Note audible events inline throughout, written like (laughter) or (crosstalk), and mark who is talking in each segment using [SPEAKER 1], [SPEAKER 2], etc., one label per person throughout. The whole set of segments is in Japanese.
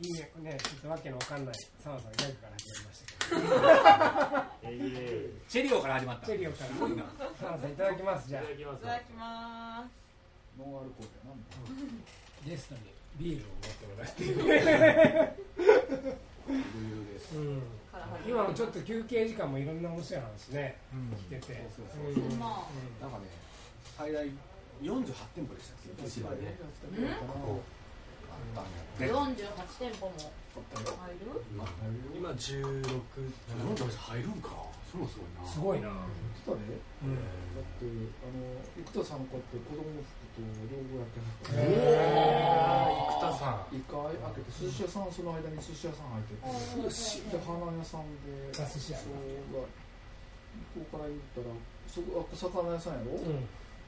[SPEAKER 1] いいねねちょっとわけのわかんない澤さんギャグから始まりましたけど
[SPEAKER 2] チェリオから始まった。
[SPEAKER 1] チェリオから
[SPEAKER 2] すごいな
[SPEAKER 1] 澤さんいただきます。じゃあ
[SPEAKER 3] いただきます
[SPEAKER 4] ノンアルコールやな
[SPEAKER 1] ゲストにビールを持ってもらって。うん今のちょっと休憩時間もいろんな面白い話ね、聞けて
[SPEAKER 4] そうそうそう
[SPEAKER 1] うん。
[SPEAKER 3] ま
[SPEAKER 4] なんかね最大48店舗でしたっけ？千葉であったんや
[SPEAKER 3] 48店舗も入る？
[SPEAKER 5] 今16
[SPEAKER 4] 48入るんか。それもすごいな。
[SPEAKER 1] すごいな、
[SPEAKER 4] 来たねだってあの生田さんの子って子供服と両方やってはった
[SPEAKER 1] へ
[SPEAKER 5] 生田さん。
[SPEAKER 4] 一回開けて寿司屋さんその間に寿司屋さん入ってて。で花屋さんで
[SPEAKER 1] あ寿司屋。
[SPEAKER 4] そうが向こうから言ったらそこあ魚屋さんやろ、
[SPEAKER 1] うん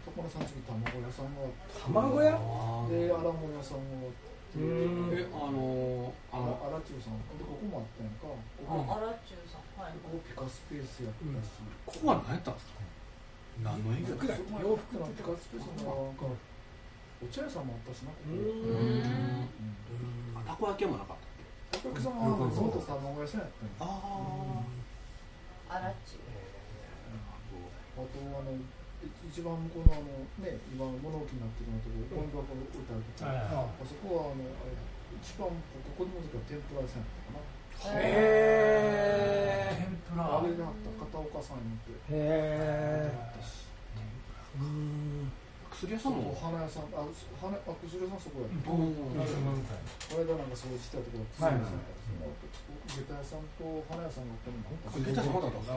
[SPEAKER 4] 魚屋さん次卵屋さんがあって。
[SPEAKER 1] 卵屋？
[SPEAKER 4] でアラモ屋さんがあって。
[SPEAKER 1] うん。
[SPEAKER 2] えあのー、あ
[SPEAKER 4] あ
[SPEAKER 2] の
[SPEAKER 4] ら荒中さん。でここもあったやんか。ここ
[SPEAKER 3] あ、あらっちゅうさんはい。
[SPEAKER 4] ここピカスペースやったし、
[SPEAKER 2] ここは何やったんですか？何の営業
[SPEAKER 1] 服だ洋服の
[SPEAKER 4] ピカスペースのなんかお茶屋さんもあったしなここ。
[SPEAKER 1] うん。
[SPEAKER 2] あたこ焼き屋もなかったっけ？
[SPEAKER 4] お客さんはずっと卵屋さんやったんや。
[SPEAKER 2] あ
[SPEAKER 3] あらっちゅう
[SPEAKER 4] あとあの一番向こうのあのね今物置になってるようなところゴミ箱置いてあるとこ
[SPEAKER 1] はいは
[SPEAKER 4] あそこはあのあれ一番僕子供の時は天ぷら屋さんやったかな。
[SPEAKER 1] へ
[SPEAKER 5] 天ぷ
[SPEAKER 4] あ
[SPEAKER 5] ら
[SPEAKER 4] れがあった片岡さんにって。
[SPEAKER 1] えへ
[SPEAKER 4] あったし。
[SPEAKER 1] えうん
[SPEAKER 2] 薬屋さんも？
[SPEAKER 4] 花屋さん。あ花あ薬屋さんそこやった。
[SPEAKER 2] うん
[SPEAKER 1] なんかなんか
[SPEAKER 4] これがなんか掃除してたところ
[SPEAKER 1] はい。
[SPEAKER 4] 薬屋さんやったし下駄屋さんと花屋さんがここにも。あったし
[SPEAKER 2] 下駄さんまだだった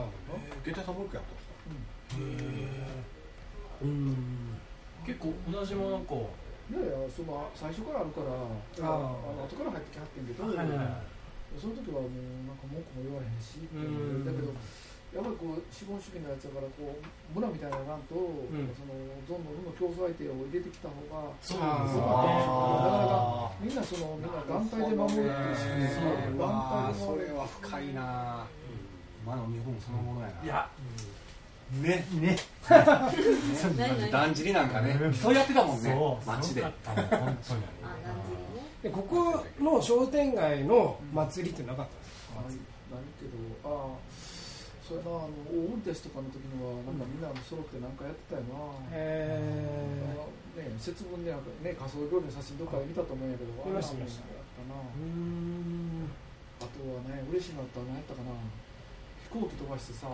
[SPEAKER 2] 下駄さんもう一個やった
[SPEAKER 1] うん。
[SPEAKER 5] 結構同じものこ
[SPEAKER 4] いやいやその最初からあるからあ
[SPEAKER 1] あ
[SPEAKER 4] の後から入ってきはってんけど、
[SPEAKER 1] はいはいはい。
[SPEAKER 4] その時はもうなんか文句も言われへんし、
[SPEAKER 1] う。ん。
[SPEAKER 4] だけどやっぱりこう資本主義のやつだからこう村みたいなのがんと、
[SPEAKER 1] ん
[SPEAKER 4] そのどんどんどんどん競争相手を入れてきた方が
[SPEAKER 5] そう
[SPEAKER 1] あー
[SPEAKER 4] よかったんでしょうなかなかみんなそのみんな団体で守るっていうし
[SPEAKER 2] うわーそ
[SPEAKER 4] 団体で守る
[SPEAKER 2] れは深いな。今の日本そのものやな。い
[SPEAKER 5] や
[SPEAKER 2] ね。ね。だんじりなんかね。そうやってたもんね。街で。
[SPEAKER 1] でここの商店街の祭りってなかったんですか？
[SPEAKER 4] はい何けどああそれなあの大運転とかの時にはなんかみんな揃ってなんかやってたよな、
[SPEAKER 1] へ
[SPEAKER 4] あのね、節分でなんかね仮装料理の写真どっかで見たと思うんやけど
[SPEAKER 1] 見ました見ました。
[SPEAKER 4] あったな。
[SPEAKER 1] えうん。
[SPEAKER 4] あとはね嬉しいなったの何やったかな飛行機飛ばしてさ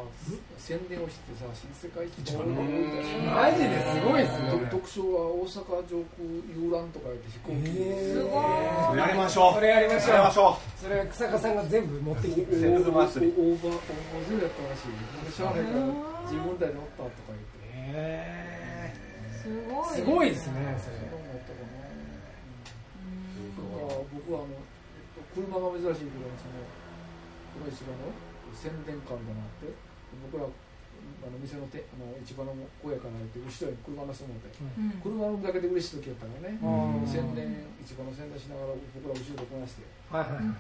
[SPEAKER 4] 宣伝をしてさ新世界一番
[SPEAKER 1] マジですごいっすね。
[SPEAKER 4] 特特賞は大阪上空遊覧とか言って飛行機。
[SPEAKER 3] すごい。
[SPEAKER 2] それやりましょう。
[SPEAKER 1] それやりましょう。それ草加さんが全部持ってきてくれる。
[SPEAKER 4] オーバーオーバーゼロやったらしいでしゃあないから自分台でおったとか言って
[SPEAKER 1] へ
[SPEAKER 3] すごい
[SPEAKER 1] ーすごいですねそれ
[SPEAKER 4] 僕はあの車が珍しいけどそのこの市場の宣伝カーみたいなのがあって僕らあの店のてあの市場の小屋から入って後ろに車の人もい。て
[SPEAKER 3] うん。
[SPEAKER 4] 車乗るだけで嬉しい時やったからね。
[SPEAKER 1] うん。
[SPEAKER 4] 宣伝市場の宣伝しながら僕ら後ろでこなして
[SPEAKER 1] はいはい
[SPEAKER 3] うん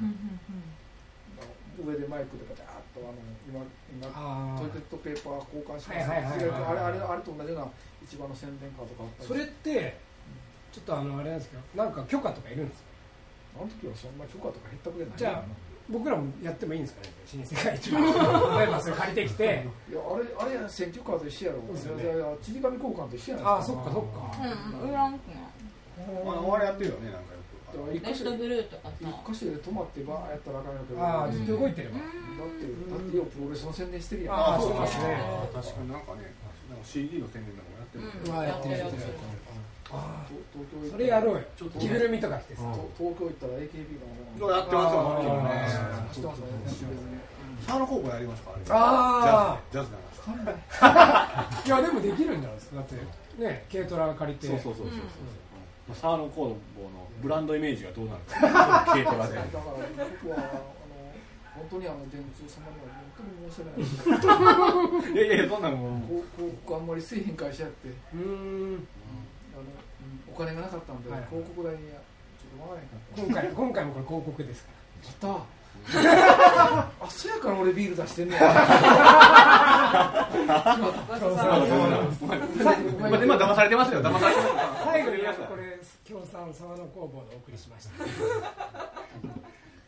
[SPEAKER 4] 上でマイクでガチャーっとあの今今
[SPEAKER 1] あ
[SPEAKER 4] トイレットペーパー交換します。あれあれあれと同じような市場の宣伝カーとかあったり
[SPEAKER 1] それってちょっとあのあれなんですけどなんか許可とかいるんですか？
[SPEAKER 4] あの時はそんな許可とか減ったくれない
[SPEAKER 1] じゃあ僕らもやってもいいんですかね？老舗会一番。(laughs) 例えばそれ借りてきて。
[SPEAKER 4] いやあれあれや選挙カーと一緒やろ。ちり紙交換と一緒やない
[SPEAKER 1] あそっかそっか。
[SPEAKER 3] うん、ウランクが
[SPEAKER 2] あれやってるよねなんかよく。
[SPEAKER 4] だから一箇所
[SPEAKER 3] レストブルーとかさ。
[SPEAKER 4] 一箇所で止まってばーやったらあかんやけど
[SPEAKER 1] ああずっと動いてれば。
[SPEAKER 4] だってだってよプロレスの宣伝してるやん。
[SPEAKER 1] ああ
[SPEAKER 4] そう
[SPEAKER 1] ですね。
[SPEAKER 2] あ確かになんかね CD の宣伝とかもやってるもんね
[SPEAKER 3] うん。
[SPEAKER 1] うわやってるやってる
[SPEAKER 3] やってる
[SPEAKER 1] あ
[SPEAKER 4] 東東京行った
[SPEAKER 1] あそれやろうよ。
[SPEAKER 4] ちょっと
[SPEAKER 1] 着ぐるみとか着てさ。
[SPEAKER 4] と東京行ったら AKB がもう
[SPEAKER 2] そうやってますよマッキーもね。
[SPEAKER 4] 走ってますよね
[SPEAKER 2] サーノ高校やりますかあれ
[SPEAKER 1] あ
[SPEAKER 2] ジャズジャズ流す
[SPEAKER 1] あ (laughs) いやでもできるんじゃないですか。だってね軽トラ借りて。
[SPEAKER 2] そうそうそうそうサーノ工房のブランドイメージがどうなるか。(laughs) 軽トラで。
[SPEAKER 4] だから僕はあの本当にあの電通様には本当に申し訳ない。
[SPEAKER 2] いやいやいやそんなのもう
[SPEAKER 4] 広広告あんまりせえへん会社やって
[SPEAKER 1] うーん。
[SPEAKER 4] あのお金がなかったんで、
[SPEAKER 1] はい
[SPEAKER 4] 広告代にちょっと回らへんかった。
[SPEAKER 1] 今回今回もこれ広告ですか
[SPEAKER 4] またあそやから俺ビール出してんね
[SPEAKER 1] ん
[SPEAKER 2] 今今騙されてますよ騙されてます
[SPEAKER 1] 最後にこれ協賛沢の工房でお送りしました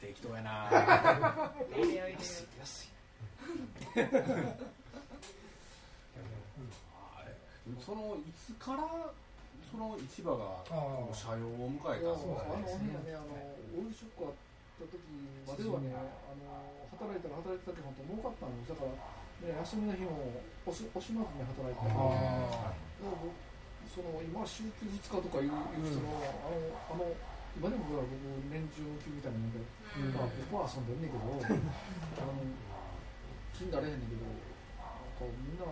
[SPEAKER 2] 適当やな。そのいつからその市場が
[SPEAKER 1] あー
[SPEAKER 2] 社用を迎えた
[SPEAKER 4] いやもうあの
[SPEAKER 2] んですか
[SPEAKER 4] ねあのオイルショックあった時まではねあの働いたら働いただけ本当儲かったんですだから、ね、休みの日も惜し惜しまずに働いてた
[SPEAKER 1] あ
[SPEAKER 4] だから僕その今週休2日とかいういう人の、あのあの今でも僕年中無休みたいなので、
[SPEAKER 3] うん
[SPEAKER 4] まあ、僕は遊んでんねんけどあの気になれへんねんけどなんかみんな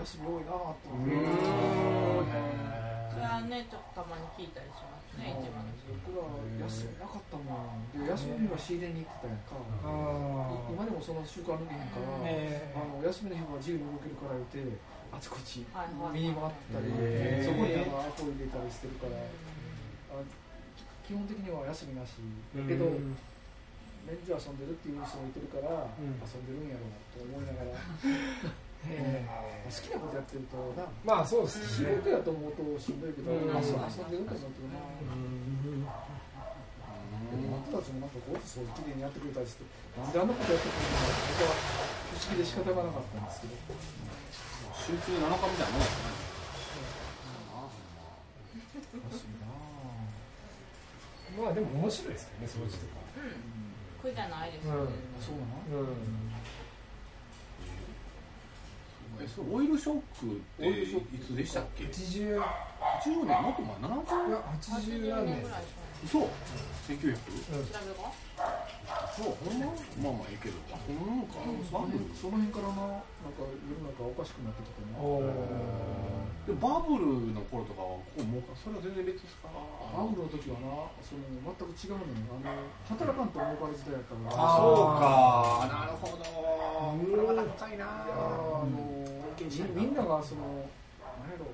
[SPEAKER 4] 休み多いなって思って。
[SPEAKER 3] それはねちょっとたまに聞いたりしますね一番の
[SPEAKER 4] 僕ら休みなかったもん。で休みの日は仕入れに行ってたやんか、
[SPEAKER 1] あ
[SPEAKER 4] 今でもその習慣抜けへんから、
[SPEAKER 1] え
[SPEAKER 4] あの休みの日は自由に動けるから言ってあちこち
[SPEAKER 3] はいはい
[SPEAKER 4] 見に回ったり、そこにあのアポ入れたりしてるから、あ基本的には休みなしだけど、年中遊んでるっていう人もいてるから、
[SPEAKER 1] ん。
[SPEAKER 4] 遊んでるんやろうと思いながら、(laughs)
[SPEAKER 1] え
[SPEAKER 4] 好きなことやってるとな。
[SPEAKER 1] まあそうです
[SPEAKER 4] 仕
[SPEAKER 1] ね
[SPEAKER 4] 事やと思うとしんどいけど、
[SPEAKER 1] うん。
[SPEAKER 4] 遊遊んでると思うとな、
[SPEAKER 1] うん。
[SPEAKER 4] でもあんたたちもなんかこう掃除きれいにやってくれたりしてなんであんなことやってくれるのか僕は不思議で仕方がなかったんですけど。
[SPEAKER 2] 週休7日みたいなもんですね (laughs)
[SPEAKER 1] まあでも面白いですよね掃除とか。
[SPEAKER 3] 苦じゃないですよね。
[SPEAKER 4] そうなの？
[SPEAKER 1] うん。
[SPEAKER 2] えそのオイルショックっていつでしたっけ
[SPEAKER 1] ？80い
[SPEAKER 2] 10年？もっと前？70
[SPEAKER 1] や80何年
[SPEAKER 3] ぐらい
[SPEAKER 2] 嘘。1900
[SPEAKER 1] うん。
[SPEAKER 3] 調べが
[SPEAKER 2] そうほんままあまあええけどあそんなもんかバブル
[SPEAKER 4] その辺からななんか世の中おかしくなってきてね
[SPEAKER 1] お
[SPEAKER 2] でバブルの頃とかはこうもうそれは全然別ですか
[SPEAKER 4] バブルの時はなその全く違うのよあの働か。んと儲かる時代やったから
[SPEAKER 1] あ
[SPEAKER 2] そうかなるほど。
[SPEAKER 1] うん。
[SPEAKER 2] これはまた深いな
[SPEAKER 4] いやあのみみんながその何やろ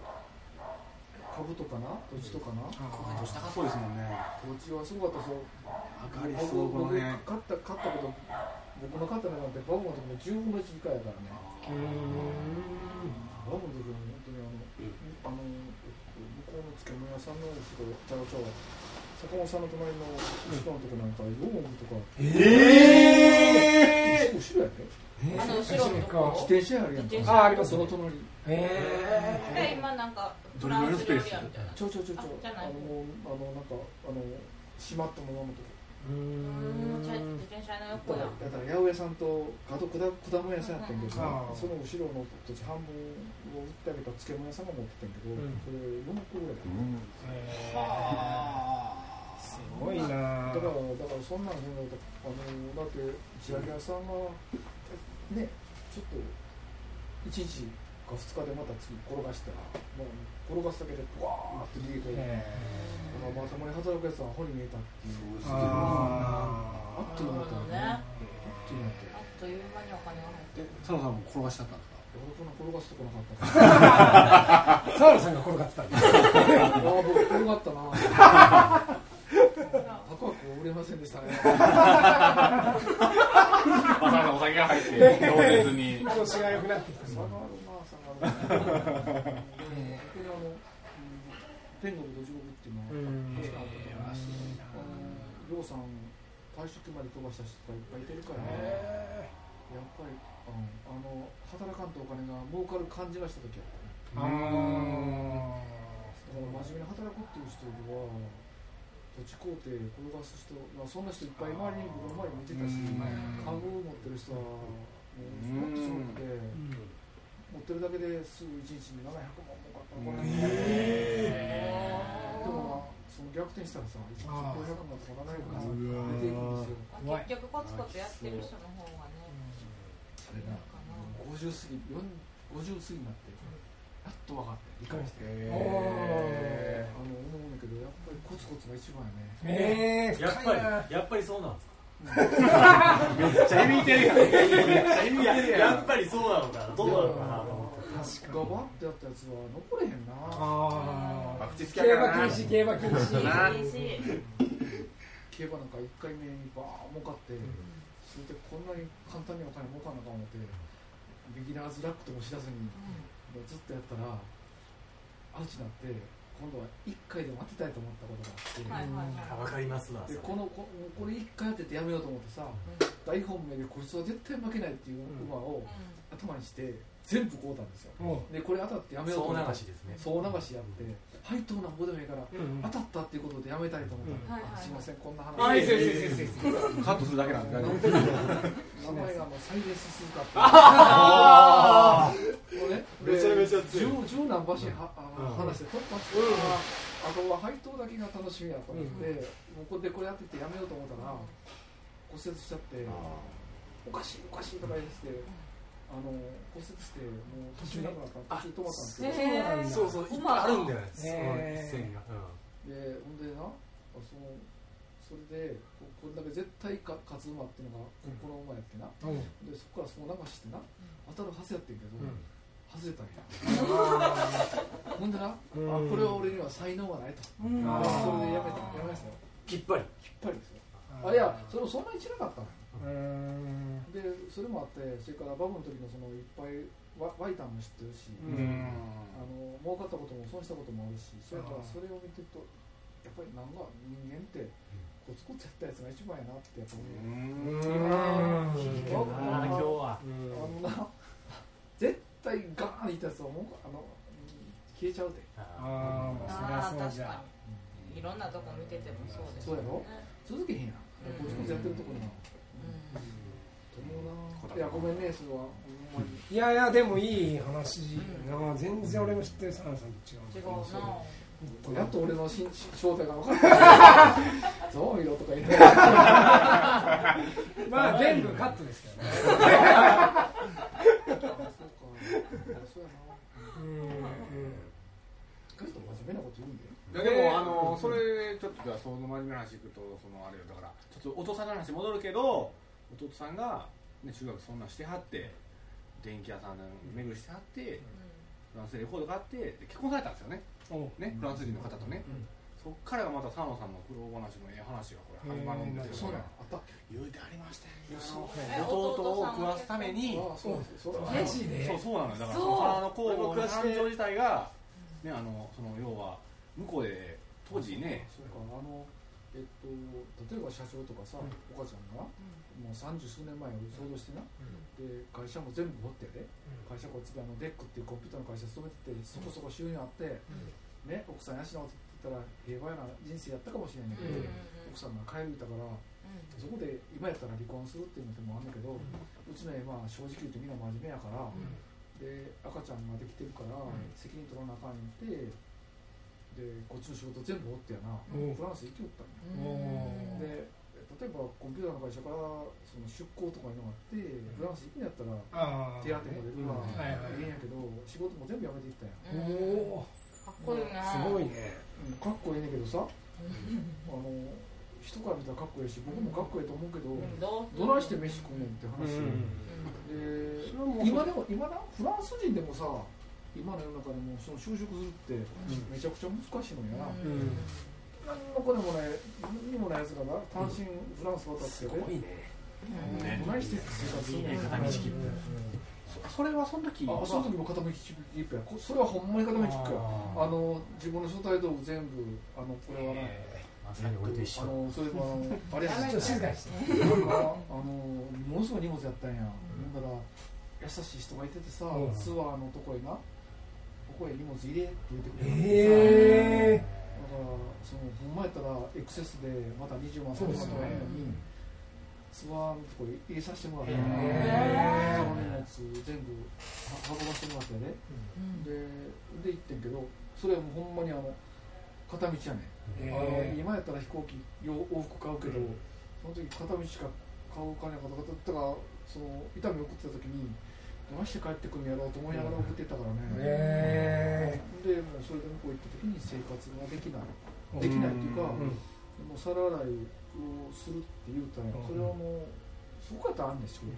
[SPEAKER 4] 株とかな？土地とかな？
[SPEAKER 2] どうしたかそうですもんね。
[SPEAKER 4] 土地はすごかったですよ
[SPEAKER 2] 上がりそう。この
[SPEAKER 4] 僕僕
[SPEAKER 2] 辺。
[SPEAKER 4] 買った買ったこと僕の買ったのなんてバブルの時の10分の1以下やからね。バブルの時は本当にあのあの向こうの漬物屋さんの後ろちゃうちゃう坂本さんの隣の後ろのとこなんかローンとか。
[SPEAKER 2] え
[SPEAKER 4] 後ろやで
[SPEAKER 3] あの後ろの。とこ
[SPEAKER 4] 自転車あるやんか。
[SPEAKER 1] ああります。
[SPEAKER 4] その隣。
[SPEAKER 1] え
[SPEAKER 3] で今なんかフランス料理屋みたいな
[SPEAKER 4] ちょちょちょちょ。
[SPEAKER 3] あ
[SPEAKER 4] のもうあのなんかあの閉まったままのとこ。
[SPEAKER 1] う
[SPEAKER 3] うん。自転車の
[SPEAKER 4] だ
[SPEAKER 3] 横や
[SPEAKER 4] からだから八百屋さんと角果果物屋さんやったんやけど
[SPEAKER 1] ああ
[SPEAKER 4] その後ろの土地半分を売ってあげた漬物屋さんが持ってたんやけど、
[SPEAKER 1] うん。
[SPEAKER 4] それ4個ぐらいだ
[SPEAKER 1] すごいな。
[SPEAKER 4] だからだからそんなんねあのだって千秋屋さんがねちょっと1日か2日でまた次転がしたらもう転がすだけでわーって逃げて、
[SPEAKER 1] え
[SPEAKER 4] だからまともに働くやつはアホに見えたっていう
[SPEAKER 2] そう
[SPEAKER 1] あ
[SPEAKER 4] あっという間だったよね。あっという間だったよ
[SPEAKER 3] あっという間にお金が入って。
[SPEAKER 2] 佐野さんも転がしちゃったんですか
[SPEAKER 4] 転がすとこなかったから
[SPEAKER 1] ー澤野さんが転がってた。んです
[SPEAKER 4] ああ僕転がったなれませんでしたね。
[SPEAKER 2] まさかお酒が入って同熱に。
[SPEAKER 1] 調子が良くなってきた
[SPEAKER 4] 下がるな下がるな本当にあの、うん天国と地獄っていうのは
[SPEAKER 1] うん
[SPEAKER 4] あのりょうさん退職まで飛ばした人がいっぱいいてるからねやっぱり、うん、あの働かんとお金が儲かる感じがした時あったね
[SPEAKER 1] あ
[SPEAKER 4] だから真面目に働くっていう人よりは土地工程転がす人、まあ、そんな人いっぱい周りに僕の周りに見てたし
[SPEAKER 1] うん。
[SPEAKER 4] 株を持ってる人はもうもっとすごくて持ってるだけですぐ1日に700万儲かったのこれでもなその逆転したらさ1日500万とか700万出ていくんですよ。
[SPEAKER 3] 結局コツコツやってる人の方がね
[SPEAKER 4] それな
[SPEAKER 3] かな
[SPEAKER 4] 50過ぎ4 50過ぎになってやっと分かって理解して。
[SPEAKER 1] お
[SPEAKER 4] あの思うんだけどやっぱりコツコツが一番やね。
[SPEAKER 1] ええ
[SPEAKER 5] やっぱりやっぱりそうなんですか？
[SPEAKER 2] めっちゃ響いてるやんめっちゃ響いてるやん
[SPEAKER 5] やっぱりそうなのかな。どうなのかなと思って。
[SPEAKER 4] ガバってやったやつは残れへんな。
[SPEAKER 1] ああ競馬禁止競馬禁止。
[SPEAKER 2] な
[SPEAKER 3] 厳しい
[SPEAKER 4] 競馬なんか1回目にバーン儲かってそれでこんなに簡単にお金儲かんのか思ってビギナーズラックとも知らずにずっとやったらアウチになって今度は1回でも当てたいと思ったことがあって、
[SPEAKER 3] はいはいはい。
[SPEAKER 5] あわかりますわ
[SPEAKER 4] でこのここれ1回当ててやめようと思ってさ大本命でこいつは絶対負けないっていう馬を頭にして全部買うたんですよ。
[SPEAKER 1] おう
[SPEAKER 4] でこれ当たってやめようと
[SPEAKER 5] そう
[SPEAKER 4] 思って
[SPEAKER 5] 流しですね。
[SPEAKER 4] 総流しやって配当なんぼでもいいから
[SPEAKER 1] うん
[SPEAKER 4] 当たったっていうことでやめたいと思ったら、
[SPEAKER 3] うん。はいはい
[SPEAKER 4] すいませんこんな話。
[SPEAKER 1] あい
[SPEAKER 2] カットするだけなんで
[SPEAKER 4] 名前がもうサイレンスって。
[SPEAKER 5] あ
[SPEAKER 4] もうね
[SPEAKER 5] めちゃめちゃ強い。
[SPEAKER 4] 十十何馬身は
[SPEAKER 5] うん。
[SPEAKER 4] 話して突破してたら、あとは配当だけが楽しみやと思って、もうこれでこれやっててやめようと思ったら骨折しちゃっておかしいおかしいとか言い出してあの骨折してもう途中なくなった途中止まったんですけど、
[SPEAKER 5] そうそういっぱいあるんだよね。
[SPEAKER 1] へー
[SPEAKER 5] その一線が。
[SPEAKER 4] でほんでなそのそれでここれだけ絶対か勝つ馬っていうのがこの馬やってな、
[SPEAKER 1] うん。
[SPEAKER 4] でそこからその流してな。当たるはずやってんけど、
[SPEAKER 1] うん
[SPEAKER 4] 外れたんや。(laughs) ほんでな、
[SPEAKER 1] うん。
[SPEAKER 4] あこれは俺には才能がないと、
[SPEAKER 3] うん。
[SPEAKER 1] あ
[SPEAKER 4] で
[SPEAKER 1] ー。
[SPEAKER 4] それでやめたやめましたよ。
[SPEAKER 5] きっぱり。
[SPEAKER 4] きっぱりですよ。あいやそれもそんなに散らなかったの
[SPEAKER 1] うん。
[SPEAKER 4] でそれもあってそれからバブの時のそのいっぱいワワイタンも知ってるし、
[SPEAKER 1] うん。
[SPEAKER 4] あの儲かったことも損したこともあるしそれからそれを見てるとやっぱりなんか人間ってコツコツやったやつが一番やなってやっぱ思う、
[SPEAKER 1] うん。
[SPEAKER 5] 今日は。
[SPEAKER 1] うん。
[SPEAKER 4] あのな (laughs) 絶対ガーンいったやつはもうあの消えちゃうで。
[SPEAKER 1] ああそりゃそうじゃ
[SPEAKER 3] 確かに。いろんなとこ見ててもそうです
[SPEAKER 4] そうやろ？
[SPEAKER 3] ね
[SPEAKER 4] 続けへんやん。
[SPEAKER 3] うん
[SPEAKER 4] コツコツやってるとこには
[SPEAKER 3] うん。
[SPEAKER 4] と思うないやごめんねそれは。
[SPEAKER 1] いやいやでもいい話。な全然俺の知ってるサナさんと違う。
[SPEAKER 3] 違うな。
[SPEAKER 4] やっと俺のし (laughs) 正体が分かった。(laughs) ゾウよとか言いながら。(laughs)
[SPEAKER 1] まあ全部カットですけどね
[SPEAKER 4] そうやな。
[SPEAKER 1] うん。
[SPEAKER 4] 結構真面目なこと言うん。で
[SPEAKER 2] いやでもあのそれちょっとじゃあその真面目な話いくとそのあれよだからちょっとお父さんの話戻るけど弟さんが、ね、中学そんなんしてはって電気屋さん巡りしてはってフランスでレコード買ってで結婚されたんですよね。ねフランス人の方とね、そっからがまた佐野さんの苦労話のええ話がこれ始まるんですよ
[SPEAKER 4] なんあった
[SPEAKER 2] 言うてありましたよ。
[SPEAKER 3] え
[SPEAKER 2] 弟を食わすために。
[SPEAKER 4] そうですそう
[SPEAKER 2] なのよ。だから
[SPEAKER 3] そう。
[SPEAKER 2] その工房の誕生自体がねあのその要は向こうで当時ね。
[SPEAKER 4] そうかあのえっと例えば社長とかさ、お母ちゃんがもう三十数年前を想像してな、で会社も全部持ってやで、会社こっちであの DEC っていうコンピューターの会社勤めててそこそこ収入あって、ね奥さん養って言ったら平和な人生やったかもしれないけど、奥さんが帰りたからそこで今やったら離婚するっていうのもあるんだけど、うちの絵まあ正直言うとみんな真面目やから、で赤ちゃんができてるから、責任取らなあかん言ってでこっちの仕事全部おってやな、
[SPEAKER 1] うん。
[SPEAKER 4] フランス行きよったんよ
[SPEAKER 1] お
[SPEAKER 4] で例えばコンピューターの会社からその出向とかいうのがあって、フランス行くんやったら手当も出るわ、
[SPEAKER 2] うん。
[SPEAKER 1] はいはい
[SPEAKER 4] ええんやけど仕事も全部やめていったんや、
[SPEAKER 1] おお
[SPEAKER 3] かっこいいな。
[SPEAKER 1] すごいね。
[SPEAKER 4] うん、かっこいいねんけどさあの人から見たらかっこいいし僕もかっこいいと思うけど、
[SPEAKER 3] ど
[SPEAKER 4] どないして飯食うねんって話、で今でも今なフランス人でもさ今の世の中でもその就職するってめちゃくちゃ難しいのやな、
[SPEAKER 1] うん。
[SPEAKER 4] 何の子でもない何にもないやつがな単身フランス渡って
[SPEAKER 1] す
[SPEAKER 4] ね、
[SPEAKER 1] ごいね。
[SPEAKER 2] ね。
[SPEAKER 4] どないして生活するの
[SPEAKER 5] いいね。片道切符
[SPEAKER 2] それはその時
[SPEAKER 4] あその時も片道切符や。こそれはほんまに片道切符や。あの自分の招待道具全部あのこれはな、
[SPEAKER 5] まさに俺と一緒。
[SPEAKER 4] あのそれもあのあれや (laughs)
[SPEAKER 1] ちょっと静かにして。
[SPEAKER 4] ああのものすごい荷物やったん。や、だら優しい人がいててさ、
[SPEAKER 1] うん。
[SPEAKER 4] ツアーのとこへなここへ荷物入れって言ってくれて
[SPEAKER 1] え
[SPEAKER 4] だからそのほんまやったらエクセスでまた20万30万とかやのに、ツアーのとこへ入れさせてもらって、
[SPEAKER 1] へ
[SPEAKER 4] その荷物全部は運ばせてもらってね、でで行ってんけどそれはもうほんまにあの片道やねん、あの
[SPEAKER 1] え
[SPEAKER 4] 今やったら飛行機よ往復買うけど、その時片道しか買うお金がなかった。からその痛みを送ってた時にどうして帰ってくるんやろうと思いながら送ってたからね、
[SPEAKER 1] え
[SPEAKER 4] でもうそれで向こう行った時に生活ができない。できないっていうか、
[SPEAKER 1] うん。
[SPEAKER 4] もう皿洗いをするって言うたんや、
[SPEAKER 1] うん。
[SPEAKER 4] それはもうそこやったらあんねん仕事、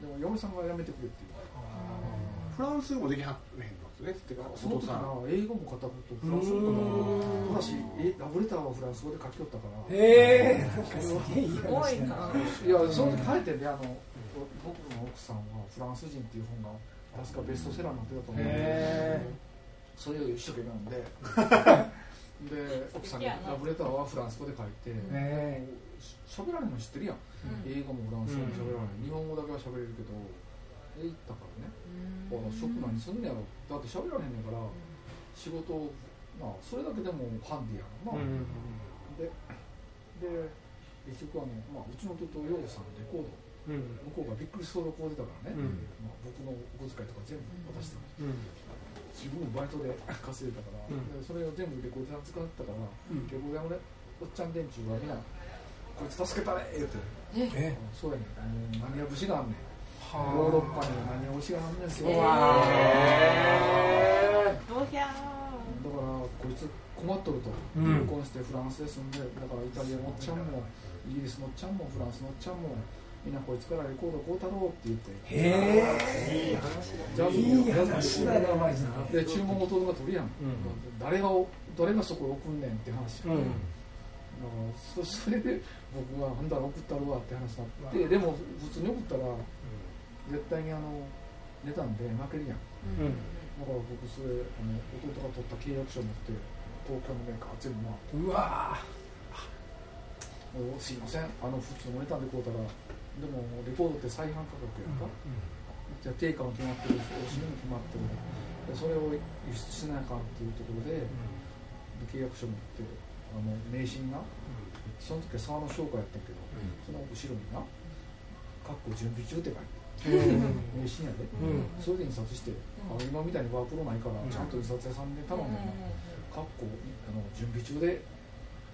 [SPEAKER 4] でも嫁さんが辞めてくれって言う。から
[SPEAKER 2] フランス語もできはんねんのですねってか
[SPEAKER 4] その時な英語も片言フランス語も片言ただしえラブレターはフランス語で書きよったから。
[SPEAKER 1] へえなんかすげえいい
[SPEAKER 3] すごいな。
[SPEAKER 4] いやその時書いてねあの僕の奥さんはフランス人っていう本が確かベストセラーになってたと思うんで。
[SPEAKER 1] へ
[SPEAKER 4] それを一生懸命読んで (laughs) で奥さんにラブレターはフランス語で書いて
[SPEAKER 1] え。
[SPEAKER 4] 喋られるの知ってるやん。英語もフランス語も喋られない日本語だけは喋れるけどで行ったからね。あの職何すんねやろ。だって喋られへんねんから仕事まあそれだけでもハンディやんな、
[SPEAKER 1] うん
[SPEAKER 4] でで結局あの、まあ、うちの弟ヨウさんレコード。
[SPEAKER 1] うん。
[SPEAKER 4] 向こうがびっくりするほどこう出たからね、
[SPEAKER 1] うん。
[SPEAKER 4] まあ、僕のお小遣いとか全部渡してた。の
[SPEAKER 1] うん
[SPEAKER 4] 自分もバイトで稼いでたから、
[SPEAKER 1] うん。
[SPEAKER 4] でそれを全部レコード屋使ってたから、
[SPEAKER 1] うん。
[SPEAKER 4] レコード屋のねおっちゃん連中がみんな「こいつ助けたれ!」言うて。
[SPEAKER 1] え「
[SPEAKER 4] そうやねん。何や節があんねん。
[SPEAKER 1] は
[SPEAKER 4] ヨーロッパには何や節があんねんすよ
[SPEAKER 1] うわ
[SPEAKER 3] どひゃ
[SPEAKER 4] だからこいつ困っとると、
[SPEAKER 1] うん。
[SPEAKER 4] 結婚してフランスで住んでだからイタリアのおっちゃん。もイギリスのおっちゃんもフランスのおっちゃんもみんなこいつからレコード買うたろうって言って。
[SPEAKER 1] へえいい話だなマジで。
[SPEAKER 4] で注文弟が取るやん、
[SPEAKER 1] うん。
[SPEAKER 4] 誰が誰がそこへ送んねんって話、
[SPEAKER 1] うん。
[SPEAKER 4] だからそ (laughs) それで僕が「ほんだら送ったるわ」って話になって、でも普通に送ったら絶対にあの値段で負けるやん。
[SPEAKER 1] うん。
[SPEAKER 4] だから僕それあの弟が取った契約書を持って東京のメーカー全部回って
[SPEAKER 1] う。わ
[SPEAKER 4] すいません。あの普通の値段で買うたらでもレコードって再販価格やんか、じゃあ定価も決まってるしおしみも決まってる。でそれを輸出しなあかんっていうところで契約書持ってあの名刺になその時は沢の商会やったけど、その後ろにな「かっこ準備中」って書いて名刺やで、
[SPEAKER 1] うん。
[SPEAKER 4] それで印刷して、あの今みたいにワープロないから、ちゃんと印刷屋さんで頼んで、かっこあの準備中で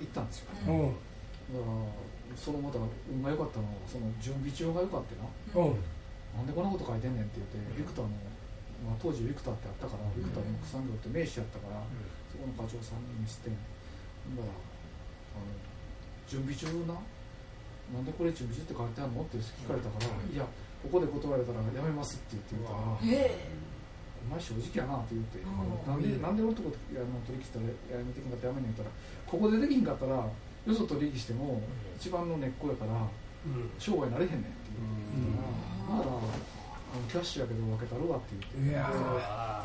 [SPEAKER 4] 行ったんですよそのまた運が良かったのはその準備中が良かったな。
[SPEAKER 1] うん。
[SPEAKER 4] なんでこんなこと書いてんねんって言って、ビクターの、まあ、当時ビクターってあったから、ビクターの木産業って名刺やったから、そこの課長さんに見せて、ほんだら、あの準備中な、なんでこれ準備中って書いてあるのって聞かれたから、いや、ここで断られたらやめますって言って言ったら、お前正直やなって言って、なんでなんで俺のとこ取引したらやめてきんかったらやめんねん言ったら、ここでできんかったら、よそ取引しても、一番の根っこやから、商売なれへんねんって言う。から、まだあのキャッシュやけど分けたるわって言って、
[SPEAKER 1] いや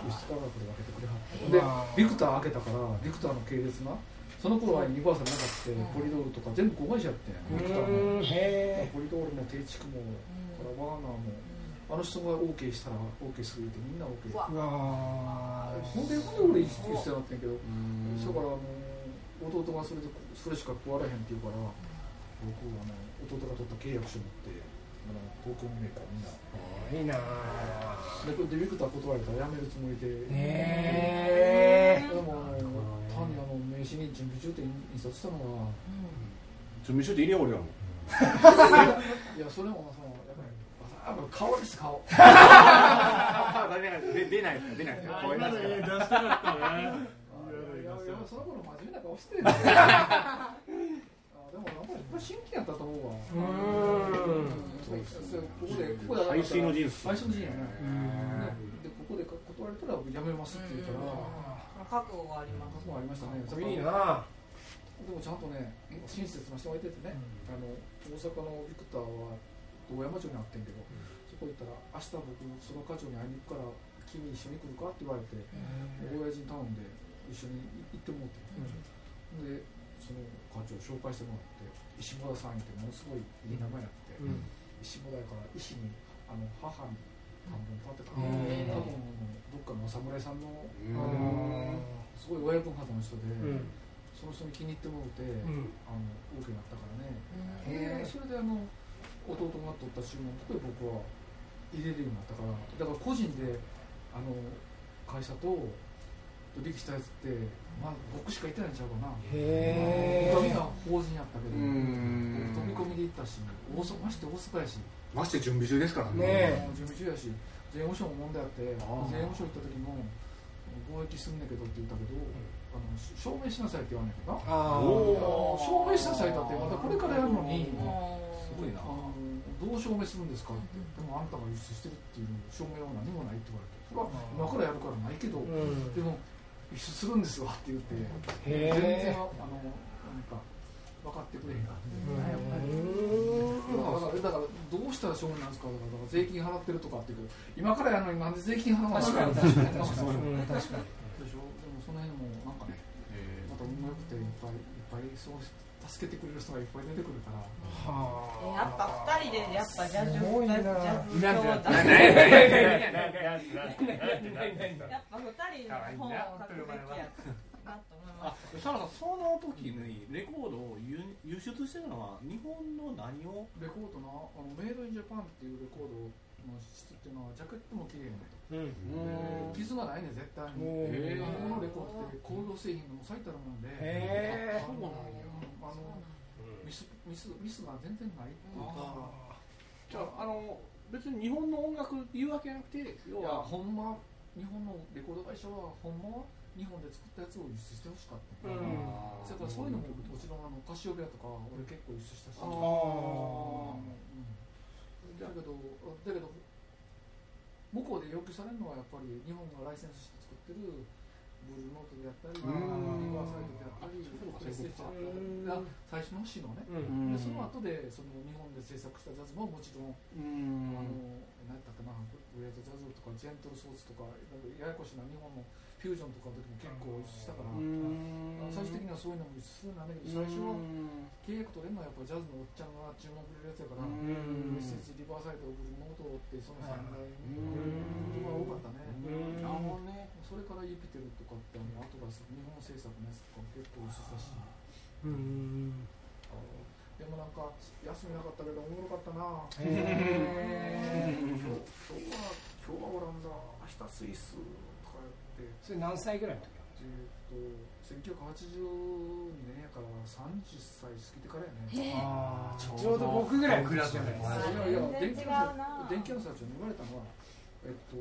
[SPEAKER 4] 輸出価格で分けてくれはって、で、ビクター開けたから、ビクターの系列な、その頃はユニバーサルなかった、ポリドールとか全部子会社やってん、ビクターの。ポリドールも定畜も、からワーナーも、あの人が OK したら OK するってみんな OK ほんでほんで俺一緒になってんけど、だからあの弟がそれでそれしか食われへんって言うから僕あの弟が取った契約書持ってあの東京のメーカーみんない
[SPEAKER 1] いな
[SPEAKER 4] でこれデビクター断られたら辞めるつもりで、
[SPEAKER 1] へえ
[SPEAKER 4] でもあの単にあの名刺に準備中って印刷したのは
[SPEAKER 2] 準備しといて入れよ俺らも
[SPEAKER 4] いやそれもそのやっぱりあ顔です顔。(laughs)
[SPEAKER 2] 出出ないですか出ないですかこういうやつ
[SPEAKER 5] 出したかったね。
[SPEAKER 4] いやいやその頃真面目な顔してるんだよ (laughs) あでもなんかこれ真剣やったと思うわ。
[SPEAKER 1] うん。
[SPEAKER 4] ここでここで
[SPEAKER 2] 排水の陣
[SPEAKER 4] 排水の陣やね。
[SPEAKER 1] うん。
[SPEAKER 4] でここで断られたらやめますって言ったら。
[SPEAKER 3] 覚悟があります。
[SPEAKER 4] 覚悟ありましたね。
[SPEAKER 1] いいな
[SPEAKER 4] でもちゃんとね親切な人がいててね、あの大阪のビクターは大山町にあってんけど、そこ行ったら明日僕その課長に会いに行くから君一緒に来るかって言われて、親父に頼んで一緒に行ってもらって、でその課長紹介してもらって石村さんってものすごいいい名前やって、
[SPEAKER 1] うん。
[SPEAKER 4] 石村やから石にあの母に半分立ってた、
[SPEAKER 1] うん。
[SPEAKER 4] 多分どっかのお侍さんの
[SPEAKER 1] うん。
[SPEAKER 4] すごい親分肌の人で、
[SPEAKER 1] うん。
[SPEAKER 4] その人に気に入ってもらって、
[SPEAKER 1] うん。
[SPEAKER 4] あの OK になったからね、
[SPEAKER 1] へえ
[SPEAKER 4] それであの弟が取った注文とか僕は入れるようになったからだから個人であの会社と取引したやつって、まあ、僕しか行ってないんちゃうかな。
[SPEAKER 1] へえ
[SPEAKER 4] 他みんな法人やったけど
[SPEAKER 2] ん。
[SPEAKER 4] 飛び込みで行ったし大阪まして大阪やし。
[SPEAKER 2] まして準備中ですから
[SPEAKER 1] ね。え。
[SPEAKER 4] 準備中やし。税務署も問題あって税務署行った時も貿易すんねんけどって言ったけど、あのし証明しなさいって言わんねんけどな。証明しなさいだってまだこれからやるのに
[SPEAKER 2] ごいな。
[SPEAKER 4] どう証明するんですかって、でもあんたが輸出してるっていう証明は何もないって言われて、それは今からやるからないけど、
[SPEAKER 1] うん。
[SPEAKER 4] でも輸出するんですわって言って、
[SPEAKER 1] へ
[SPEAKER 4] 全然
[SPEAKER 1] え
[SPEAKER 4] あのなんか分かってくれへんかった。
[SPEAKER 1] う。ん。
[SPEAKER 4] だからだからどうしたら証明なんですか？だからだから税金払ってるとかって言う。けど今からやるのになんで税金払わない
[SPEAKER 1] 確かに確かに。確かに。
[SPEAKER 4] でしょ？でもその辺もなんかねまた運が良くていっぱいいっぱいそう助けてくれる人がいっぱい出てくるから。
[SPEAKER 1] は
[SPEAKER 3] やっぱ二人でやっぱジャズ
[SPEAKER 1] すごいな。
[SPEAKER 3] ジャズ
[SPEAKER 2] なん
[SPEAKER 3] 教
[SPEAKER 2] て
[SPEAKER 3] 団
[SPEAKER 2] なんて
[SPEAKER 3] やっぱ二人の本を書くべきやなと思いま
[SPEAKER 2] あサラさんその時にレコードを輸輸出してるのは日本の何を
[SPEAKER 4] レコードなあのメイドインジャパンっていうレコードの質っていうのはジャケットも綺麗な
[SPEAKER 1] うん。
[SPEAKER 4] で傷がないね絶対に。
[SPEAKER 1] おー。
[SPEAKER 4] 日本のレコードって工業製品の最たるもんで。
[SPEAKER 1] へー。
[SPEAKER 4] あのあのミスミスミスが全然ないっていうか。
[SPEAKER 2] じゃああの別に日本の音楽っていうわけじゃなくて要
[SPEAKER 4] いや
[SPEAKER 2] は
[SPEAKER 4] ほんま日本のレコード会社はほんまは日本で作ったやつを輸出してほしかった、
[SPEAKER 1] うん。
[SPEAKER 4] それからそういうのももちろんあのカシオペアとか俺結構輸出したし、
[SPEAKER 2] あー。
[SPEAKER 4] うんだけどだけど向こうで要求されるのはやっぱり日本がライセンスして作ってるブルーノートであったりリ
[SPEAKER 1] うん。
[SPEAKER 4] バーサイドであったりプレステーションが最初の詩のね、
[SPEAKER 1] うん。
[SPEAKER 4] でその後でその日本で制作したジャズももちろん
[SPEAKER 2] うん。
[SPEAKER 4] あの何やったかなグレートジャズとかジェントルソースとかややこしいな日本のフュージョンとかの時も結構したから、最終的にはそういうのもするんだけど最初は契約取れるのはやっぱジャズのおっちゃんが注目くれるやつやから、メッセージリバーサイドブルーノートってその3代が多かったね、
[SPEAKER 1] うん。
[SPEAKER 2] なるほどね
[SPEAKER 4] それからユピテルとかってあの後が日本制作のやつとかも結構輸出したし、
[SPEAKER 1] うん。
[SPEAKER 4] でもなんか休みなかったけどおもろかったな。
[SPEAKER 1] へ
[SPEAKER 4] 今日今日は今日はオランダ明日スイス
[SPEAKER 1] それ何歳ぐらいの時？
[SPEAKER 4] えー、と1982年やから30歳過ぎてからやね。
[SPEAKER 1] ちょうど僕ぐらいの時じゃないですか
[SPEAKER 4] いやいや電気屋の社長に言われたのは、えっと、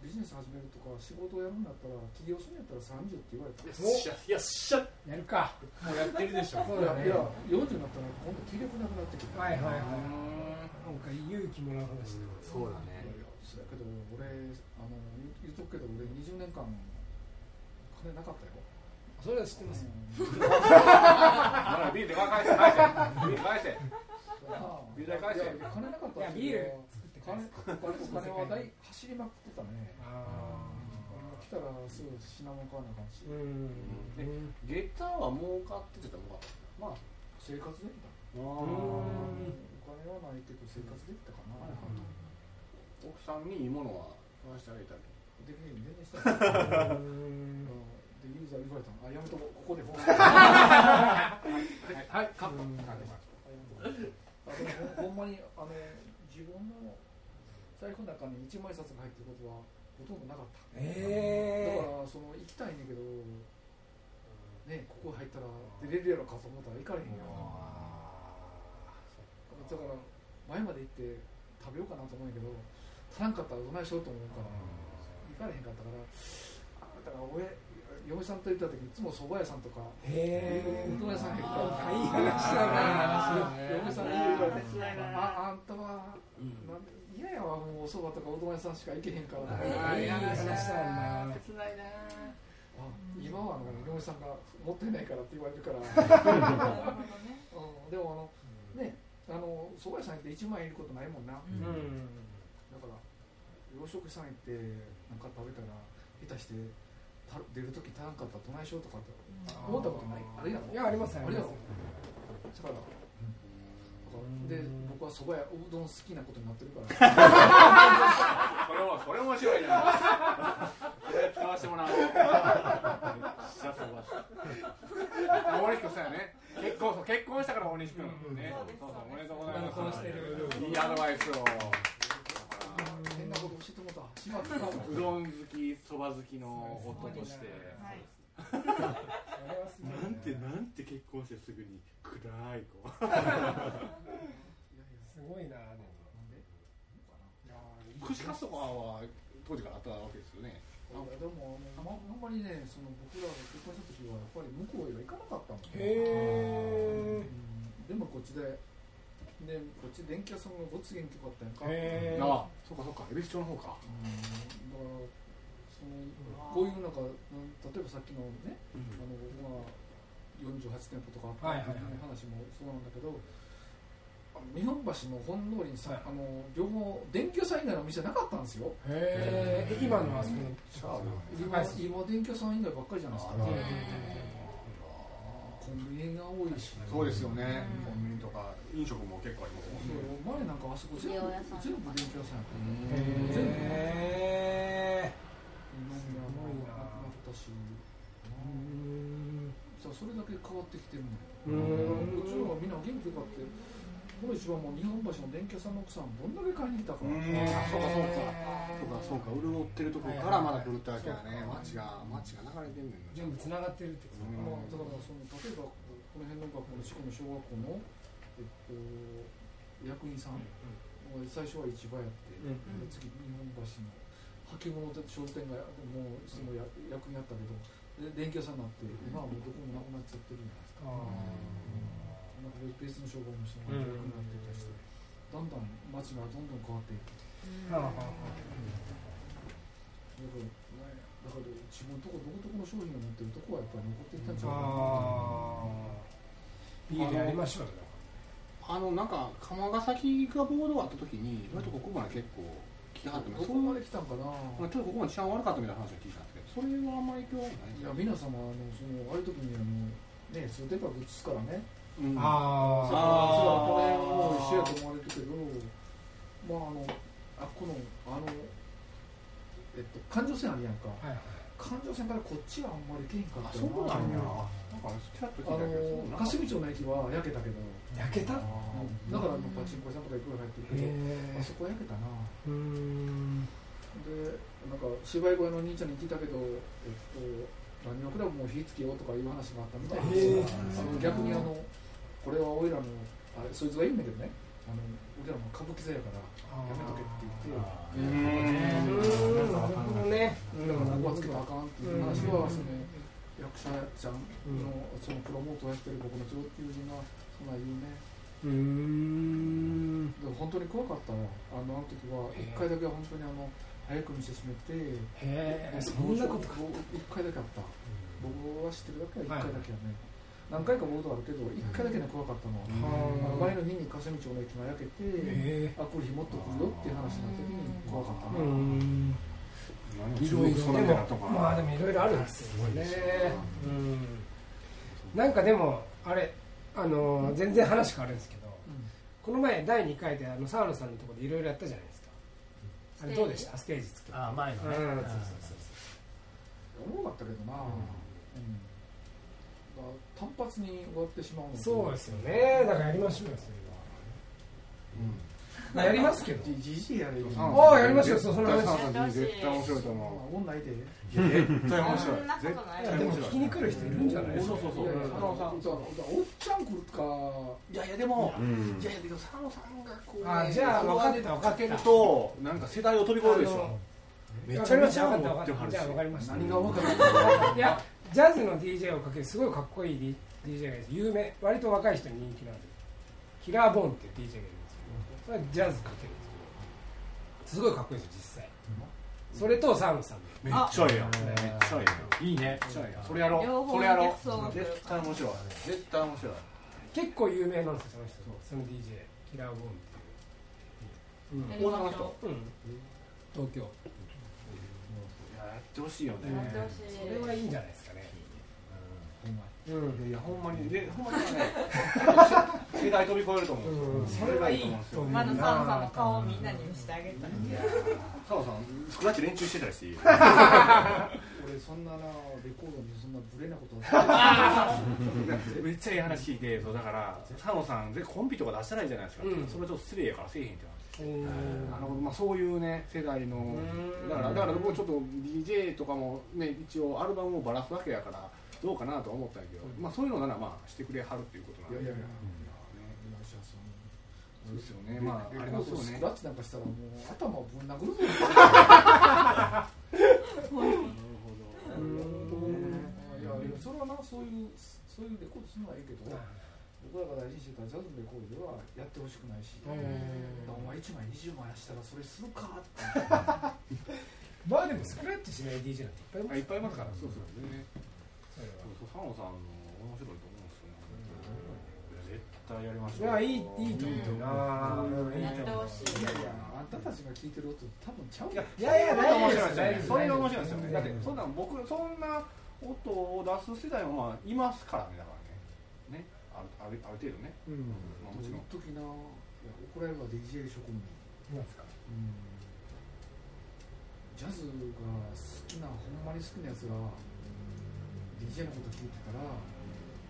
[SPEAKER 4] ビジネス始めるとか仕事をやるんだったら起業するんやったら30って言われた。
[SPEAKER 5] よっしゃよっしゃ
[SPEAKER 1] やるか。
[SPEAKER 5] もうやってるでしょ。
[SPEAKER 1] そうだね。
[SPEAKER 4] いや40になったら今度気力なくなってくる。
[SPEAKER 1] はいはいはい。なんか勇気もらう話
[SPEAKER 5] そうだね
[SPEAKER 4] そうやけど俺あの言言っとくけど俺20年間金なかったよ。
[SPEAKER 1] それは知ってます。
[SPEAKER 2] ほらビールで返せ返せ。ビール返せ。ビール代返せ
[SPEAKER 4] 金なかった。
[SPEAKER 1] いやビール作って
[SPEAKER 4] 金お金お金は大走りまくってたね
[SPEAKER 1] あ
[SPEAKER 4] 来たらすぐ品物買わなあかんし
[SPEAKER 1] ーうん
[SPEAKER 2] でゲッターは儲かっててたのか
[SPEAKER 4] まあ生活できた
[SPEAKER 2] あ
[SPEAKER 4] お
[SPEAKER 1] うん
[SPEAKER 4] 金はないけど生活できたかな、
[SPEAKER 2] 奥さんにいいものは買わしてあげたり (laughs)
[SPEAKER 4] できる全然したでユーザー言われたの。あやめとこう。ここでフォー
[SPEAKER 2] はい。はい。カット
[SPEAKER 4] ほほんまにあの自分の財布の中に一枚札が入ってることはほとんどなかった、
[SPEAKER 1] え
[SPEAKER 4] だからその行きたい。ねんけどねここ入ったら出れるやろかと思ったら行かれへんよだから前まで行って食べようかなと思うんやけど足らんかったらどないしようと思うから行かれへんかったからあだから俺嫁さんと行った時いつも蕎麦屋さんとか
[SPEAKER 1] へえ
[SPEAKER 4] うどん屋さん入ったら
[SPEAKER 1] いい話だな
[SPEAKER 4] 嫁さんに言われてああんたはなんで嫌やわもうお蕎麦とかうどん屋さんしか行けへんから
[SPEAKER 1] あいい話だな。
[SPEAKER 2] 切ないな
[SPEAKER 4] あ今はあの嫁さんがもったいないからって言われるから、うん、でもあのねあの蕎麦屋さん行って1万円いることないもんな、
[SPEAKER 3] う
[SPEAKER 1] うん。
[SPEAKER 4] だから洋食屋さん行ってなんか食べたら下手してた出る時足らんかったらどないしようとかって思ったことない。あるやろ。
[SPEAKER 1] いやありますあります
[SPEAKER 4] ろ。だからで僕は蕎麦屋うどん好きなことになってるから。
[SPEAKER 2] これはそれ面白いな。使わせてもらおう。めっちゃそう大西君そうやね。結婚結婚したから大西君。ね。そうそうおめでとうございます。いいアドバイスを
[SPEAKER 4] 教えてもらった。しまった
[SPEAKER 2] うどん好きそば好きの夫として。なんてなんて結婚してすぐに暗い子。
[SPEAKER 4] いやいや
[SPEAKER 1] すごいなでも。
[SPEAKER 4] なんで
[SPEAKER 2] 串カツとかは当時からあったわけですよね。
[SPEAKER 4] あでもあのあんまりねその僕らが結婚した時はやっぱり向こうへは行かなかったもんね。
[SPEAKER 1] へえ
[SPEAKER 4] うん。でもこっちででこっち電気屋さんがごつ元気かったやんか、
[SPEAKER 1] へー。
[SPEAKER 2] あそうかそうか。恵比寿町の方か。
[SPEAKER 4] うん。だからそのこういうなんかうん例えばさっきのね、あのまあ48店舗とかあったっていう話もそうなんだけど、あの日本橋の本通りにさ、
[SPEAKER 1] はい。
[SPEAKER 4] あの両方電気屋さん以外のお店なかったんですよ。
[SPEAKER 1] へえ今のあそこの
[SPEAKER 4] 今電気屋さん以外ばっかりじゃないですか。
[SPEAKER 1] うん
[SPEAKER 4] コンビニが多いし、
[SPEAKER 2] そうですよね。
[SPEAKER 3] うん。
[SPEAKER 2] コンビニとか飲食も結構ありますもんね。
[SPEAKER 4] 前なんかあそこ全部全部電気屋さんやったね。
[SPEAKER 1] へえ
[SPEAKER 4] 今宮もなくな。ったし、
[SPEAKER 1] うん
[SPEAKER 4] さあそれだけ変わってきてる
[SPEAKER 1] ん。
[SPEAKER 4] よ。こっちの方がみんな元気よかって、この一番もう日本橋の電気屋さん。の奥さんどんだけ買いに来たか。
[SPEAKER 2] うんあそうかそうか。そうかそうか。潤ってるところからまだ来るってわけやね。街が街が流れてんねんな
[SPEAKER 1] 全部つながってるってこ
[SPEAKER 2] うん。
[SPEAKER 4] まあ、だからその例えばこの辺の学校の四国の小学校の、えっと、役員さん、最初は市場やって、
[SPEAKER 1] うん。
[SPEAKER 4] で次日本橋の履物で商店街もうそのや役員やったけどで電気屋さんになって今はもうどこもなくなっちゃってるじゃないですか。なん。か別の商売の人が役員になってたりして、だん。だん。街がどん。どん。変わっていく。だから、ね、だから自分のとこどこどこの商品を持ってるとこはやっぱり残っていったん。ちゃうかな。
[SPEAKER 1] ああ家でやりましょうよ
[SPEAKER 2] あのなん。か釜ヶ崎がボードがあった時に割とここまで結構来てはってます
[SPEAKER 4] どこまで来たん。かな。
[SPEAKER 2] まあちょっとここまで治安悪かったみたいな話を聞いたん。ですけどそれはあん。まり影響はない
[SPEAKER 4] いや皆様あのそのああいう時にあのね数店舗移すからね。
[SPEAKER 2] うん。
[SPEAKER 1] あ
[SPEAKER 4] それはこの辺も一緒やと思われるけど、まああのあこのあのえっと環状線あるやんか。
[SPEAKER 1] あはい。
[SPEAKER 4] 環状線からこっちはあんまりけへんか
[SPEAKER 2] あ
[SPEAKER 4] った
[SPEAKER 2] そうなんや。
[SPEAKER 4] あ
[SPEAKER 2] なんかちらっと聞いたけど
[SPEAKER 4] の霞町の駅は焼けたけど、
[SPEAKER 1] 焼けた？
[SPEAKER 4] だからあのパチンコ屋さんとかいくら入ってるけど、
[SPEAKER 1] へ
[SPEAKER 4] あそこ焼けたな。
[SPEAKER 1] うーん。
[SPEAKER 4] でなんか芝居小屋の兄ちゃんに聞いたけど、えっと、何のクラブも火つけようとかいう話があったみたい
[SPEAKER 1] へ
[SPEAKER 4] で
[SPEAKER 1] ー。
[SPEAKER 4] すあの逆にあのこれはおいらのあれそいつが言うんだけどね。あの俺らも歌舞伎座やからやめとけって言って。
[SPEAKER 1] うーんなるほどね。
[SPEAKER 4] だからここはつけたらあかんっていう話は、
[SPEAKER 1] うん。
[SPEAKER 4] その役者ちゃん。のそのプロモートをやってる僕の上友人がそん。なん。言うね。
[SPEAKER 1] うーん。
[SPEAKER 4] でも本当に怖かったのあの時は一回だけは本当にあの早く店閉めて
[SPEAKER 1] へえそん。なことか
[SPEAKER 4] 一回だけあった僕は知ってるだけは一回だけはね、何回かボードあるけど一回だけね怖かったのは、あの前の日に霞町の駅が焼けて、あこれ火もっと来るよっていう話になった時に怖かった
[SPEAKER 1] うー
[SPEAKER 4] な、
[SPEAKER 1] んいろいろでもまあでもいろいろあるんですよね。うん。なんかでもあれあの全然話変わるんですけどこの前第2回であの沢野さんのところでいろいろやったじゃないですか。あれどうでした？ステージ作って。
[SPEAKER 5] あ前のね。
[SPEAKER 1] うん。そうそう
[SPEAKER 4] おもろかったけどな、うん単発に終わってしまうの
[SPEAKER 1] そうですよね。だからやりましょうよそれは。まあやりますけど。
[SPEAKER 4] じじじいやれる
[SPEAKER 1] ああやりましょうそうその話。
[SPEAKER 2] 絶対面白いと思う。
[SPEAKER 4] 女いて
[SPEAKER 2] 絶対面白い。
[SPEAKER 3] そんなことない
[SPEAKER 1] 聞きに来る人いるんじゃない
[SPEAKER 2] そうそうそう。佐野さん
[SPEAKER 4] おっちゃん来るか。
[SPEAKER 2] いやいやでも
[SPEAKER 5] うん。
[SPEAKER 2] いやいやでも佐野さんがこう
[SPEAKER 1] あじゃあ分かった分かった
[SPEAKER 2] けるとなんか世代を飛び越えるでしょ。めちゃめちゃ
[SPEAKER 1] 分かりました
[SPEAKER 4] 何が分かる
[SPEAKER 1] いやジャズの DJ をかけるすごいかっこいい DJ がいるんです。有名。割と若い人に人気のある。キラーボーンっていう DJ がいるんですけどそれはジャズかけるんですけど。すごいかっこいいですよ実際。それとサウンドさんで
[SPEAKER 2] めっちゃええやん。めっちゃええやん。
[SPEAKER 5] いいね。
[SPEAKER 2] めっちゃええやん。それやろう。それやろう。絶対面白い。絶対面白い。
[SPEAKER 1] 結構有名なんですよその人その DJ キラーボーンっていう、
[SPEAKER 3] やりましょ
[SPEAKER 1] うん。うん、東京。
[SPEAKER 2] いややってほしいよね。
[SPEAKER 1] それはいいんじゃないですか。ねうん。
[SPEAKER 2] いやほんまに。でほんまにね。(laughs) 世代飛び越えると思う。
[SPEAKER 1] うん。それはいいと思う
[SPEAKER 3] うまずサンさんの顔をみんなに見せてあげたい。
[SPEAKER 2] 佐野さんスクラッチ練習してたりして (laughs)
[SPEAKER 4] 俺そんななレコードにそんなブレなことは (laughs)
[SPEAKER 2] めっちゃいい話聞いてそうだから佐野さんぜコンビとか出したらいいじゃないですか、
[SPEAKER 1] うん。
[SPEAKER 2] それちょっと失礼やからせえへんって
[SPEAKER 1] う。ん。
[SPEAKER 2] あのまあ、そういうね世代の。
[SPEAKER 1] ん。
[SPEAKER 2] だからだから僕もちょっと DJ とかもね一応アルバムをばらすわけやからどうかなとは思ったけど、まあそういうのならまあしてくれはるっていうことなんで。
[SPEAKER 4] いやいやいや。
[SPEAKER 2] そうですよねまあありますよね
[SPEAKER 4] スクラッチなん。かしたらもう頭をぶん。殴るぞいやいやそれはなそういうそういうレコードするのはいいけど僕らが大事にしてたジャズのレコードではやってほしくないし、お前1枚20万やしたらそれするかって
[SPEAKER 1] まあでもスクラッチしない DJ なん。て
[SPEAKER 2] いっぱいいますからそうそうねそうそう佐野さんの面白いと思うんですよね。絶対やりましょう
[SPEAKER 1] いやいいいいと思う。な
[SPEAKER 3] やってほしい。
[SPEAKER 4] いやいやあんたたちが聞いてる音多分ちゃう。
[SPEAKER 2] いや
[SPEAKER 1] いやいや
[SPEAKER 2] 面白い
[SPEAKER 1] 大丈夫
[SPEAKER 2] です。よねそれが面白いですよね。だってそんなん僕そんな音を出す世代もまあいますからねだからね。ね。あるあるある程度ね。
[SPEAKER 1] うん。
[SPEAKER 2] まあもちろん。
[SPEAKER 4] 一時ないや怒られるわ DJ 職人。
[SPEAKER 1] なんですか？
[SPEAKER 4] ジャズが好きなほんまに好きなやつが DJ のこと聞いてたら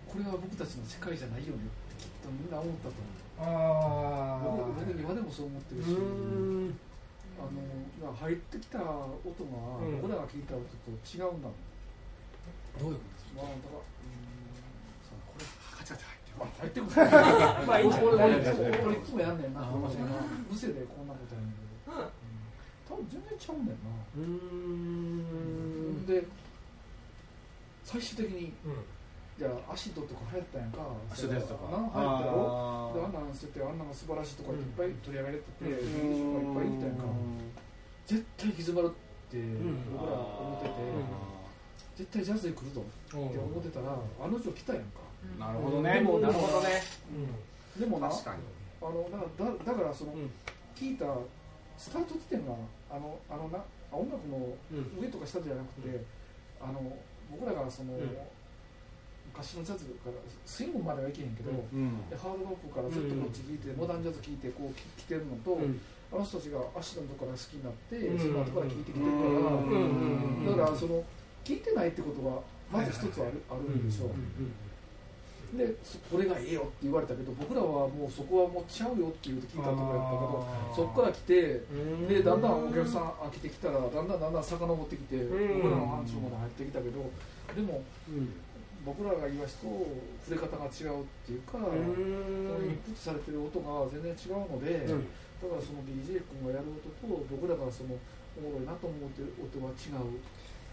[SPEAKER 4] これは僕たちの世界じゃないよねってきっとみんな思ったと思う。
[SPEAKER 1] ああ
[SPEAKER 4] 僕僕今でもそう思ってるし
[SPEAKER 1] うん。
[SPEAKER 4] あの今入ってきた音が
[SPEAKER 1] うん。
[SPEAKER 4] 僕らが聞いた音と違うんだもん、
[SPEAKER 1] どういうこと
[SPEAKER 4] まあだからうんさこれ
[SPEAKER 2] カチャカチャ
[SPEAKER 4] まあ入ってくる。(laughs)
[SPEAKER 1] まあいいんじゃない
[SPEAKER 4] 俺俺いつもやんねんな無声でこんなことやんねん多分全然ちゃうんだよな。
[SPEAKER 1] う
[SPEAKER 4] で最終的に
[SPEAKER 1] うん。
[SPEAKER 4] じゃあアシドとか流行ったやんか。
[SPEAKER 2] アシドやつとか。
[SPEAKER 4] なん流行ったよ
[SPEAKER 2] あ
[SPEAKER 4] であんなんしててあんなんが素晴らしいとかいっぱい取り上げられてて、
[SPEAKER 1] うん。
[SPEAKER 4] いっぱいいたやんか。絶対行き詰まるって
[SPEAKER 1] ん。
[SPEAKER 4] 僕ら思ってて、絶対ジャズで来るぞって思ってたらあの女来たやんか。
[SPEAKER 2] なるほどね。
[SPEAKER 4] でも
[SPEAKER 2] なるほどね。
[SPEAKER 4] でもな
[SPEAKER 2] 確かに。
[SPEAKER 4] あのだだだからその、
[SPEAKER 1] うん。
[SPEAKER 4] 聞いたスタート地点があのあのな音楽の
[SPEAKER 1] うん。
[SPEAKER 4] 上とか下じゃなくて、あの僕らがその、
[SPEAKER 1] うん。
[SPEAKER 4] 昔のジャズからスイングまではいけへんけど、
[SPEAKER 2] うん。
[SPEAKER 4] でハードロックからずっとこっち聴いて、モダンジャズ聴いてこうき来てるのと、
[SPEAKER 1] うん。
[SPEAKER 4] あの人たちがアシドのとこから好きになって、
[SPEAKER 1] うん。
[SPEAKER 4] その後から聴いてきてるから、
[SPEAKER 1] うん。
[SPEAKER 4] だからその聴いてないってことはまず一つある,、あるんでしょう、でそこれがええよって言われたけど僕らはもうそこはもうちゃうよって言うて聞いたとこやったけどそこから来てでだんだんお客さん飽きてきたらだんだんだんだん遡ってきて、
[SPEAKER 1] うん。
[SPEAKER 4] 僕らの範疇まで入ってきたけどでも
[SPEAKER 1] うん。
[SPEAKER 4] 僕らが言わすと触れ方が違うっていうか、そのインプットされてる音が全然違うので、
[SPEAKER 1] うん。
[SPEAKER 4] だからその DJ 君がやる音と僕らがそのおもろいなと思ってる音は違う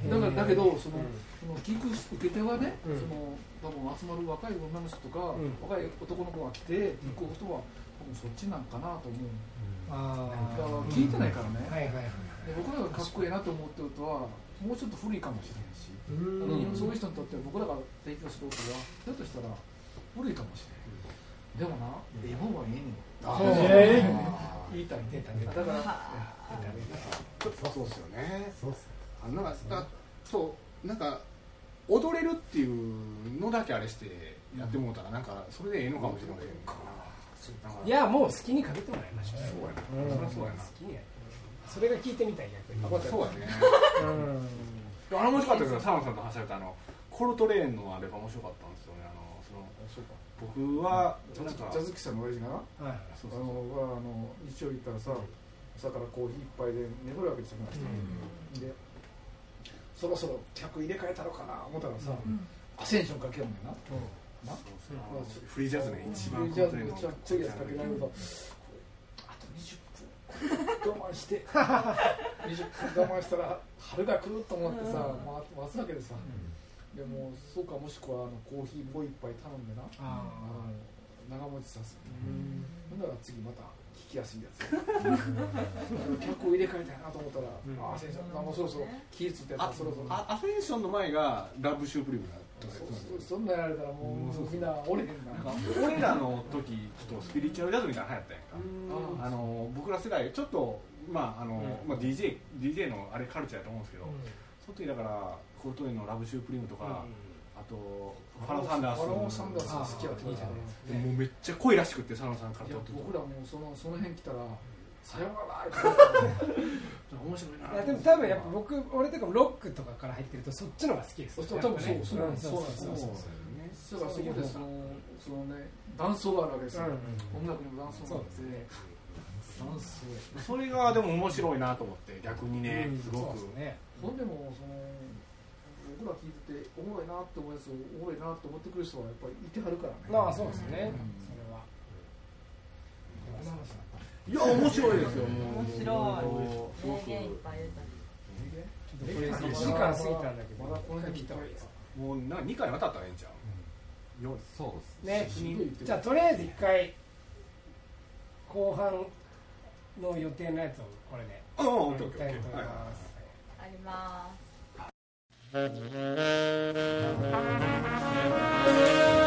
[SPEAKER 4] だからだけどその,、その聞く受け手はね、
[SPEAKER 1] うん。
[SPEAKER 4] その多分集まる若い女の人とか、
[SPEAKER 1] うん。
[SPEAKER 4] 若い男の子が来て聞く音は多分そっちなんかなと思う、
[SPEAKER 1] あ
[SPEAKER 4] だから
[SPEAKER 1] あ
[SPEAKER 4] 聞いてないからね、
[SPEAKER 1] はいはいはい
[SPEAKER 4] で僕らがかっこいいなと思ってる音はもうちょっと古いかもしれないし、
[SPEAKER 1] う
[SPEAKER 4] あのそういう人にとっては僕らが提供する音はひょっとしたら古いかもしれない、でもな、ええもん。はええ。ねん言いたい
[SPEAKER 1] 出た出た
[SPEAKER 4] だから
[SPEAKER 2] そうですよね。
[SPEAKER 1] そうっす
[SPEAKER 2] あなんかだそうなんか踊れるっていうのだけあれしてやってもうたらなんかそれでええのかもしれません
[SPEAKER 1] いやもう好きにかけてもらいましょう。
[SPEAKER 2] そうやな。
[SPEAKER 1] うん。
[SPEAKER 2] そりゃそうやな。
[SPEAKER 1] 好きにやってそれが聞いてみたい逆に。
[SPEAKER 2] そうやね。
[SPEAKER 1] うん。
[SPEAKER 2] あれ面白かったですよ澤野さんと話されたあのコルトレーンのあれが面白かったんですよね。あのその
[SPEAKER 4] そうか。
[SPEAKER 2] 僕は
[SPEAKER 4] ジャズ
[SPEAKER 2] なんか
[SPEAKER 4] ジャズ喫茶の親父がな
[SPEAKER 1] はい。
[SPEAKER 2] そう
[SPEAKER 4] あのはあの日曜日行ったらさ朝からコーヒー一杯で眠るわけですよ、でそろそろ客入れ替えたのかな思ったらさ、アセンションかけるんだよな、な？
[SPEAKER 2] フリージャズね一番
[SPEAKER 4] ジャズめっちゃ濃いやつかけられるとあと20分我慢して。(laughs) 20分我慢したら春が来ると思ってさ、まあ、待つわけでさ、でもそうかもしくはあのコーヒーもう一杯頼んでな。長持ちさせて、ほんなら次また聞きやすいやつ (laughs) 客を入れ替えたいなと思ったら、ああ先生もうそろそろ気ぃついてや
[SPEAKER 2] あ
[SPEAKER 4] つそろそろ。
[SPEAKER 2] あアフェンションの前がラブシュープリームだった
[SPEAKER 4] そうそうそんなんやられたらもうみんな折れへんな。
[SPEAKER 2] 俺らの時ちょっとスピリチュアルジャズみたいなの流行ったやんか。あの僕ら世代ちょっとまああの、
[SPEAKER 1] うん。
[SPEAKER 2] まあ、DJ, DJ のあれカルチャーやと思うんですけど、その時だからコルトレーンのラブシュープリームとか、あとファラオ・サンダース。
[SPEAKER 4] ファラオサンダース好きやった
[SPEAKER 1] いいじゃないですか
[SPEAKER 2] もうめっちゃ濃いらしくって佐野さんから撮って
[SPEAKER 4] 僕らもうそのその辺来たらさよならって。(laughs)
[SPEAKER 2] 面白いな。い
[SPEAKER 1] やでも多分やっぱ僕俺とかもロックとかから入ってるとそっちの方が好きです。
[SPEAKER 4] そう多分そう。そう
[SPEAKER 1] そうそうそうそう
[SPEAKER 4] だからそこでそのそのね断層があるわけです。よ、音楽にも断層があって。断層
[SPEAKER 2] それがでも面白いなと思って逆にね、すごく、
[SPEAKER 1] ね。
[SPEAKER 4] ほんでもその僕ら聞いてておもろいなって思うやつをおもろいなって思ってくる人はやっぱりいてはるからね。
[SPEAKER 1] まあそうですね。
[SPEAKER 4] うん。
[SPEAKER 1] それは。
[SPEAKER 2] いや面白いですよ。
[SPEAKER 3] 面白い。名言いっぱい出たり
[SPEAKER 1] ちょっとこれ1時間過ぎたんだけど。
[SPEAKER 4] まだこの辺にいたら
[SPEAKER 2] もうな2回にわたったらええんちゃう。よ
[SPEAKER 5] そう
[SPEAKER 1] ね
[SPEAKER 5] ですね。
[SPEAKER 1] じゃあとりあえず一回後半の予定のやつをこれで。
[SPEAKER 2] うんうんオッケー。
[SPEAKER 1] やりたいと思い
[SPEAKER 2] オッケー
[SPEAKER 1] ます
[SPEAKER 3] あります。
[SPEAKER 6] Thank you.